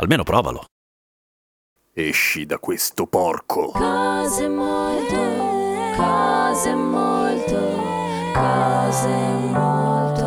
Almeno provalo. Esci da questo porco. Cose molto, cose molto, cose molto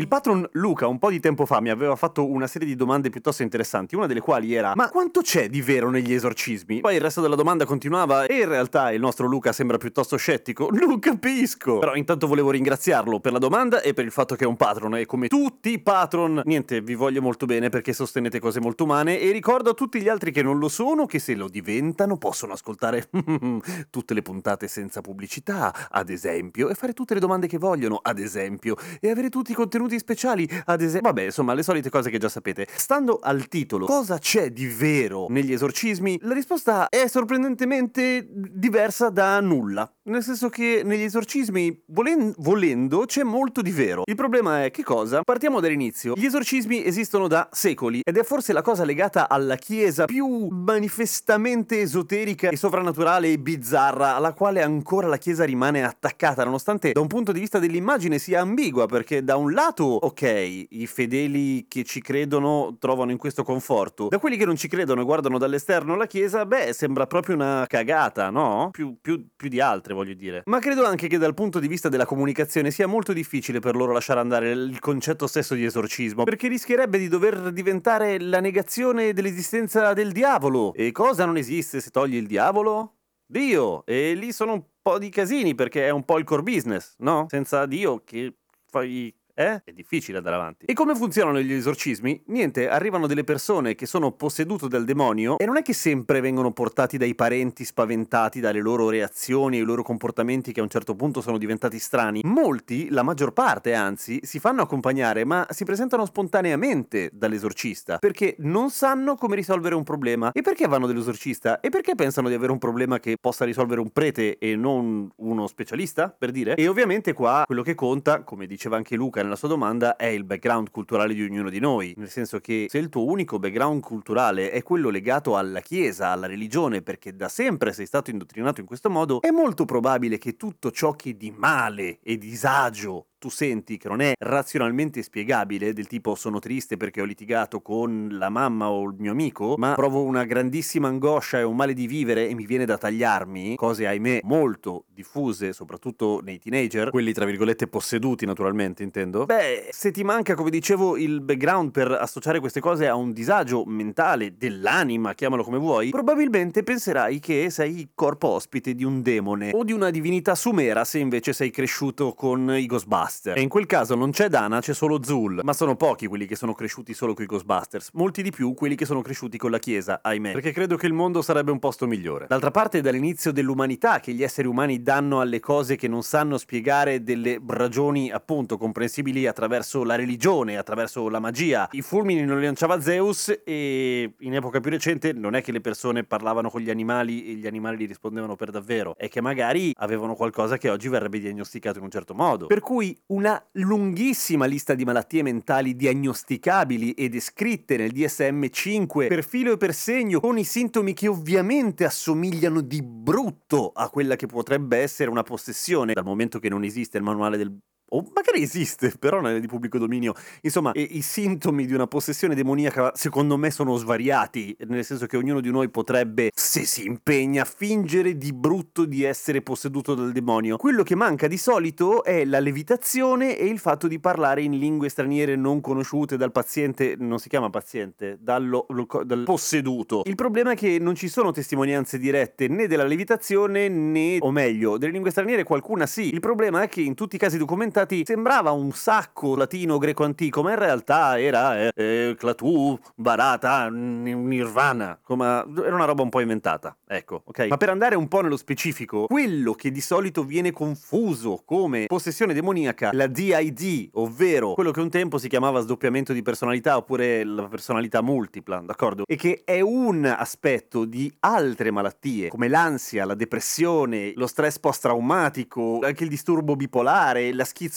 Il patron Luca un po' di tempo fa mi aveva fatto una serie di domande piuttosto interessanti, una delle quali era ma quanto c'è di vero negli esorcismi? Poi il resto della domanda continuava e in realtà il nostro Luca sembra piuttosto scettico. Lo capisco! Però intanto volevo ringraziarlo per la domanda e per il fatto che è un patron e come tutti i patron, niente, vi voglio molto bene perché sostenete cose molto umane e ricordo a tutti gli altri che non lo sono che se lo diventano possono ascoltare tutte le puntate senza pubblicità, ad esempio, e fare tutte le domande che vogliono, ad esempio, e avere tutti i contenuti speciali, ad esempio. Vabbè, insomma, le solite cose che già sapete. Stando al titolo, cosa c'è di vero negli esorcismi? La risposta è sorprendentemente diversa da nulla. Nel senso che negli esorcismi, volen- volendo, c'è molto di vero. Il problema è che cosa? Partiamo dall'inizio. Gli esorcismi esistono da secoli ed è forse la cosa legata alla Chiesa più manifestamente esoterica e sovrannaturale e bizzarra alla quale ancora la Chiesa rimane attaccata, nonostante da un punto di vista dell'immagine sia ambigua, perché da un lato, ok, i fedeli che ci credono trovano in questo conforto, da quelli che non ci credono e guardano dall'esterno la Chiesa, beh, sembra proprio una cagata, no? Più, più- più di altre, voglio dire. Ma credo anche che dal punto di vista della comunicazione sia molto difficile per loro lasciare andare il concetto stesso di esorcismo, perché rischierebbe di dover diventare la negazione dell'esistenza del diavolo. E cosa non esiste se togli il diavolo? Dio! E lì sono un po' di casini perché è un po' il core business, no? Senza Dio che fai... Eh? È difficile andare avanti. E come funzionano gli esorcismi? Niente, arrivano delle persone che sono possedute dal demonio e non è che sempre vengono portati dai parenti spaventati dalle loro reazioni e i loro comportamenti che a un certo punto sono diventati strani. Molti, la maggior parte anzi, si fanno accompagnare ma si presentano spontaneamente dall'esorcista perché non sanno come risolvere un problema. E perché vanno dall'esorcista? E perché pensano di avere un problema che possa risolvere un prete e non uno specialista, per dire? E ovviamente qua quello che conta, come diceva anche Luca nella sua domanda, è il background culturale di ognuno di noi. Nel senso che se il tuo unico background culturale è quello legato alla chiesa, alla religione, perché da sempre sei stato indottrinato in questo modo, è molto probabile che tutto ciò che di male e disagio tu senti che non è razionalmente spiegabile, del tipo sono triste perché ho litigato con la mamma o il mio amico, ma provo una grandissima angoscia e un male di vivere e mi viene da tagliarmi, cose ahimè molto diffuse, soprattutto nei teenager, quelli tra virgolette posseduti naturalmente intendo, beh, se ti manca come dicevo il background per associare queste cose a un disagio mentale dell'anima, chiamalo come vuoi, probabilmente penserai che sei corpo ospite di un demone o di una divinità sumera se invece sei cresciuto con i Ghostbusters. E in quel caso non c'è Dana, c'è solo Zul. Ma sono pochi quelli che sono cresciuti solo con i Ghostbusters. Molti di più quelli che sono cresciuti con la Chiesa, ahimè. Perché credo che il mondo sarebbe un posto migliore. D'altra parte è dall'inizio dell'umanità che gli esseri umani danno alle cose che non sanno spiegare delle ragioni appunto comprensibili attraverso la religione, attraverso la magia. I fulmini non li lanciava Zeus e in epoca più recente non è che le persone parlavano con gli animali e gli animali gli rispondevano per davvero, è che magari avevano qualcosa che oggi verrebbe diagnosticato in un certo modo. Per cui una lunghissima lista di malattie mentali diagnosticabili e descritte nel DSM-5 per filo e per segno con i sintomi che ovviamente assomigliano di brutto a quella che potrebbe essere una possessione. Dal momento che non esiste il manuale del o magari esiste, però non è di pubblico dominio. Insomma, e- i sintomi di una possessione demoniaca, secondo me, sono svariati, nel senso che ognuno di noi potrebbe, se si impegna, fingere di brutto di essere posseduto dal demonio. Quello che manca di solito è la levitazione e il fatto di parlare in lingue straniere non conosciute dal paziente, non si chiama paziente, dallo- lo- dal posseduto. Il problema è che non ci sono testimonianze dirette né della levitazione né, o meglio, delle lingue straniere qualcuna sì. Il problema è che in tutti i casi documentati sembrava un sacco latino greco antico, ma in realtà era eh, eh, Clatù, Barata, Nirvana, come era una roba un po' inventata. ecco, ok? Ma per andare un po' nello specifico, quello che di solito viene confuso come possessione demoniaca, la DID, ovvero quello che un tempo si chiamava sdoppiamento di personalità oppure la personalità multipla, d'accordo? E che è un aspetto di altre malattie, come l'ansia, la depressione, lo stress post-traumatico, anche il disturbo bipolare, la schizofrenia,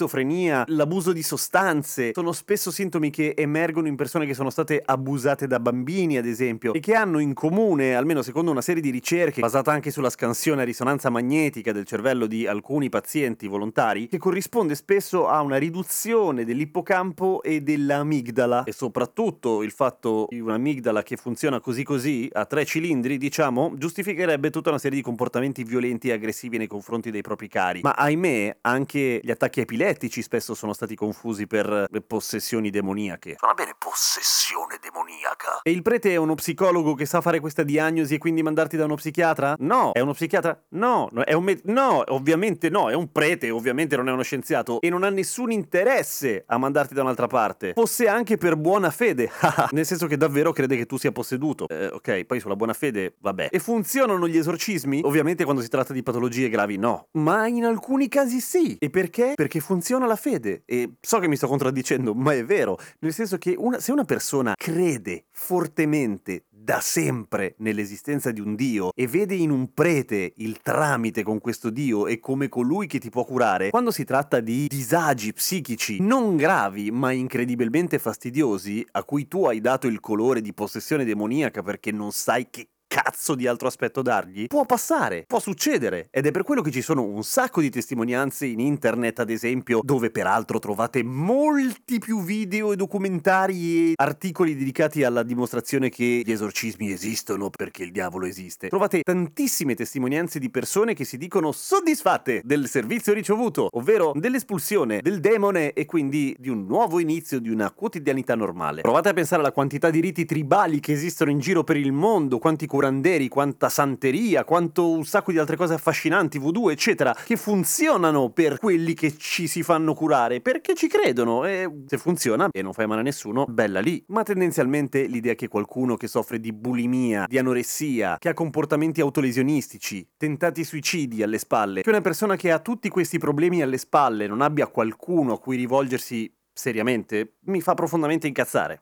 l'abuso di sostanze, sono spesso sintomi che emergono in persone che sono state abusate da bambini, ad esempio, e che hanno in comune, almeno secondo una serie di ricerche basata anche sulla scansione a risonanza magnetica del cervello di alcuni pazienti volontari, che corrisponde spesso a una riduzione dell'ippocampo e dell'amigdala e soprattutto il fatto di un'amigdala che funziona così così a tre cilindri, diciamo, giustificherebbe tutta una serie di comportamenti violenti e aggressivi nei confronti dei propri cari. Ma ahimè, anche gli attacchi epilettici spesso sono stati confusi per le possessioni demoniache. Suona bene possessione demoniaca. E il prete è uno psicologo che sa fare questa diagnosi e quindi mandarti da uno psichiatra? No. È uno psichiatra? No. È un me- no, ovviamente no. È un prete, ovviamente non è uno scienziato e non ha nessun interesse a mandarti da un'altra parte. Fosse anche per buona fede. Nel senso che davvero crede che tu sia posseduto. Eh, ok, poi sulla buona fede, vabbè. E funzionano gli esorcismi? Ovviamente quando si tratta di patologie gravi no. Ma in alcuni casi sì. E perché? Perché funziona la fede. E so che mi sto contraddicendo, ma è vero. Nel senso che una- se una persona crede fortemente da sempre nell'esistenza di un Dio e vede in un prete il tramite con questo Dio e come colui che ti può curare, quando si tratta di disagi psichici non gravi ma incredibilmente fastidiosi, a cui tu hai dato il colore di possessione demoniaca perché non sai che cazzo di altro aspetto dargli? Può passare, può succedere ed è per quello che ci sono un sacco di testimonianze in internet, ad esempio, dove peraltro trovate molti più video e documentari e articoli dedicati alla dimostrazione che gli esorcismi esistono perché il diavolo esiste. Trovate tantissime testimonianze di persone che si dicono soddisfatte del servizio ricevuto, ovvero dell'espulsione del demone e quindi di un nuovo inizio di una quotidianità normale. Provate a pensare alla quantità di riti tribali che esistono in giro per il mondo, quanti curanderi, quanta santeria, quanto un sacco di altre cose affascinanti, voodoo, eccetera, che funzionano per quelli che ci si fanno curare, perché ci credono e se funziona e non fai male a nessuno, bella lì. Ma tendenzialmente l'idea che qualcuno che soffre di bulimia, di anoressia, che ha comportamenti autolesionistici, tentati suicidi alle spalle, che una persona che ha tutti questi problemi alle spalle non abbia qualcuno a cui rivolgersi seriamente, mi fa profondamente incazzare.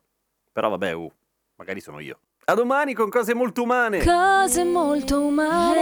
Però vabbè, uh, magari sono io. A domani con cose molto umane! Cose molto umane.